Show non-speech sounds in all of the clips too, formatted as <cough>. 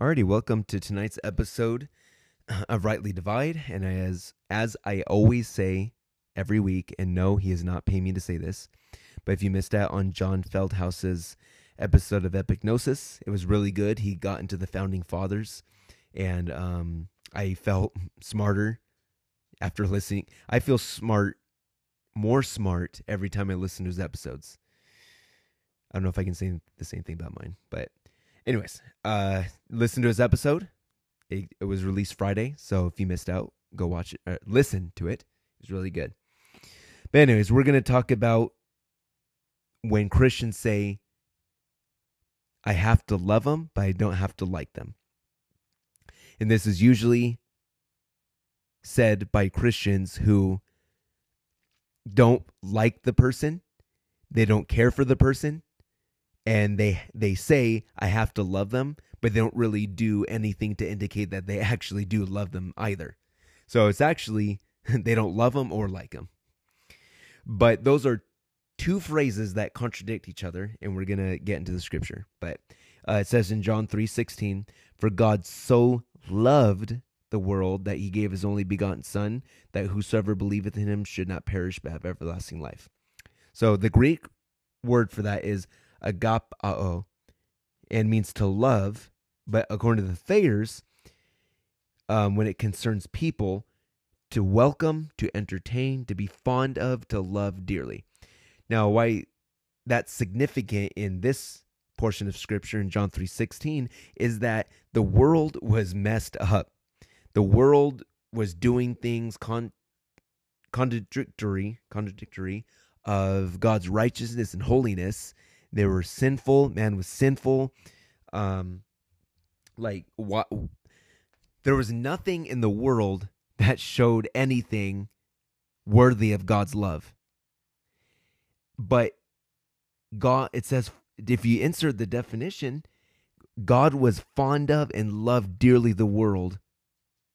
Alrighty, welcome to tonight's episode of Rightly Divide. And as as I always say every week, and no, he is not paying me to say this, but if you missed out on John Feldhaus's episode of Epignosis, it was really good. He got into the founding fathers, and um, I felt smarter after listening. I feel smart, more smart every time I listen to his episodes. I don't know if I can say the same thing about mine, but anyways, uh, listen to his episode. It, it, was released Friday, so if you missed out, go watch it. Listen to it. It's really good. But anyways, we're gonna talk about when Christians say, "I have to love them, but I don't have to like them," and this is usually said by Christians who don't like the person, they don't care for the person, and they they say I have to love them, but they don't really do anything to indicate that they <laughs> actually do love them either. So it's actually <laughs> they don't love them or like them. But those are two phrases that contradict each other, and we're gonna get into the scripture. But uh, it says in John three sixteen, "For God so loved the world that He gave His only begotten Son, that whosoever believeth in Him should not perish but have everlasting life." So the Greek word for that is agapao, and means to love. But according to the Thayers, um, when it concerns people, to welcome, to entertain, to be fond of, to love dearly. Now, why that's significant in this portion of scripture in John 3:16 is that the world was messed up. The world was doing things con- contradictory contradictory of God's righteousness and holiness they were sinful. Man was sinful. Um, like what? There was nothing in the world that showed anything worthy of God's love. But God, it says, if you insert the definition, God was fond of and loved dearly the world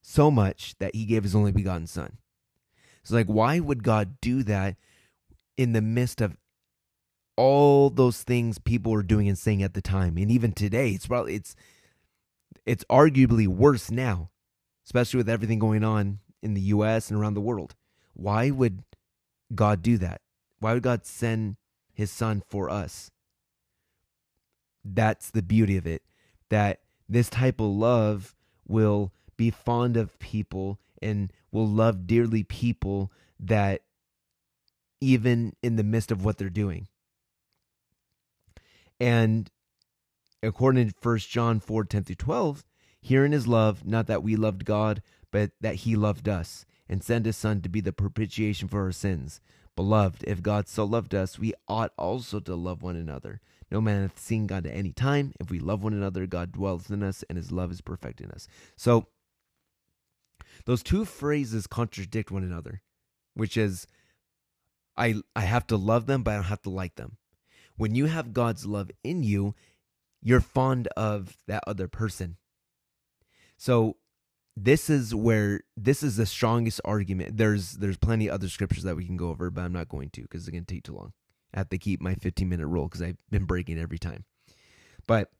so much that he gave his only begotten son. So, like, why would God do that in the midst of all those things people were doing and saying at the time? And even today it's probably it's it's arguably worse now especially with everything going on in the US and around the world. Why would God do that? Why would God send his son for us? That's the beauty of it that this type of love will be fond of people and will love dearly people that even in the midst of what they're doing and according to 1 John 4 10 through 12, herein is love, not that we loved God, but that he loved us and sent his Son to be the propitiation for our sins. Beloved, if God so loved us, we ought also to love one another. No man hath seen God at any time. If we love one another, God dwells in us, and his love is perfect in us. So, those two phrases contradict one another, which is, I, I have to love them, but I don't have to like them when you have God's love in you, you're fond of that other person. So this is where this is the strongest argument. There's there's plenty other scriptures that we can go over, but I'm not going to because it's gonna take too long. I have to keep my 15 minute rule because I've been breaking every time. But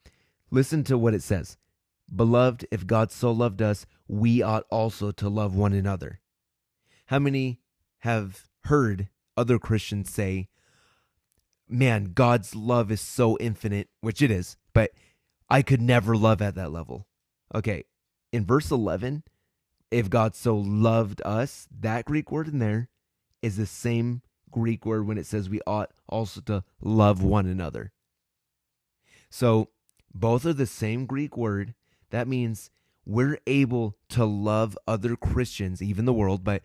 listen to what it says. Beloved, if God so loved us, we ought also to love one another. How many have heard other Christians say, man, God's love is so infinite, which it is, but I could never love at that level. Okay, in verse 11, if God so loved us, that Greek word in there is the same Greek word when it says we ought also to love one another. So both are the same Greek word. That means we're able to love other Christians, even the world, but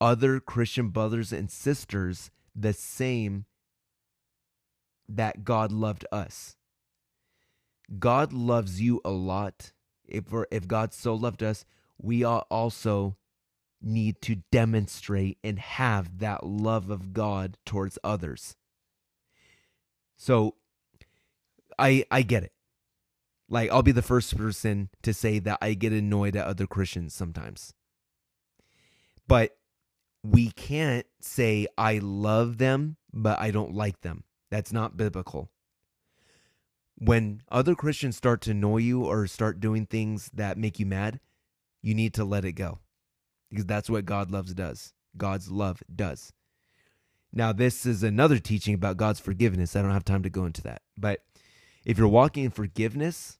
other Christian brothers and sisters the same that God loved us. God loves you a lot. If if God so loved us, we also need to demonstrate and have that love of God towards others. So I I get it. Like I'll be the first person to say that I get annoyed at other Christians sometimes. But we can't say I love them, but I don't like them. That's not biblical. When other Christians start to annoy you or start doing things that make you mad, you need to let it go because that's what God loves does. God's love does. Now, this is another teaching about God's forgiveness. I don't have time to go into that. But if you're walking in forgiveness,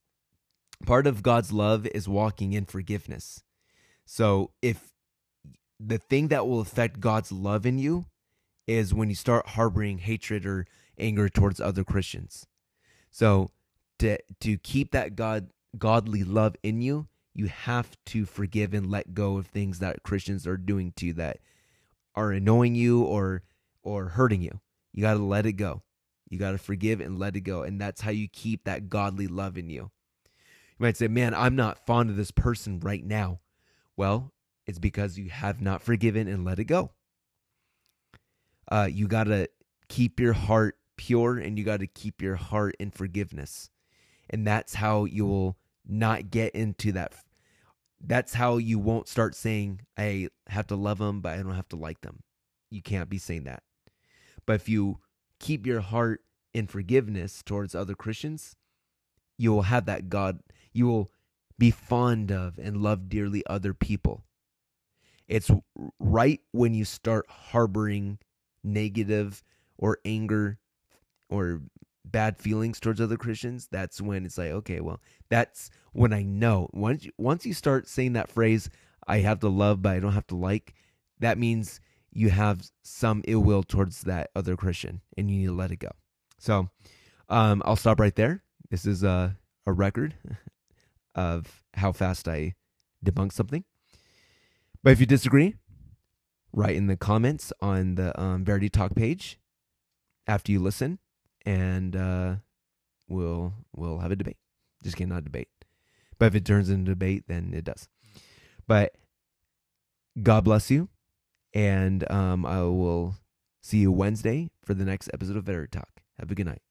part of God's love is walking in forgiveness. So if the thing that will affect God's love in you is when you start harboring hatred or anger towards other Christians. So to to keep that God godly love in you, you have to forgive and let go of things that Christians are doing to you that are annoying you or or hurting you. You got to let it go. You got to forgive and let it go. And that's how you keep that godly love in you. You might say, man, I'm not fond of this person right now. Well, it's because you have not forgiven and let it go. Uh, you got to keep your heart pure and you got to keep your heart in forgiveness. And that's how you will not get into that. That's how you won't start saying, I have to love them, but I don't have to like them. You can't be saying that. But if you keep your heart in forgiveness towards other Christians, you will have that God, you will be fond of and love dearly other people. It's right when you start harboring negative or anger or bad feelings towards other Christians, that's when it's like, okay, well, that's when I know. Once you, once you start saying that phrase, I have to love, but I don't have to like, that means you have some ill will towards that other Christian and you need to let it go. So um, I'll stop right there. This is a, a record <laughs> of how fast I debunk something. But if you disagree, write in the comments on the um, Verity Talk page after you listen, and uh, we'll we'll have a debate. Just kidding, not debate. But if it turns into debate, then it does. But God bless you. And um, I will see you Wednesday for the next episode of Verity Talk. Have a good night.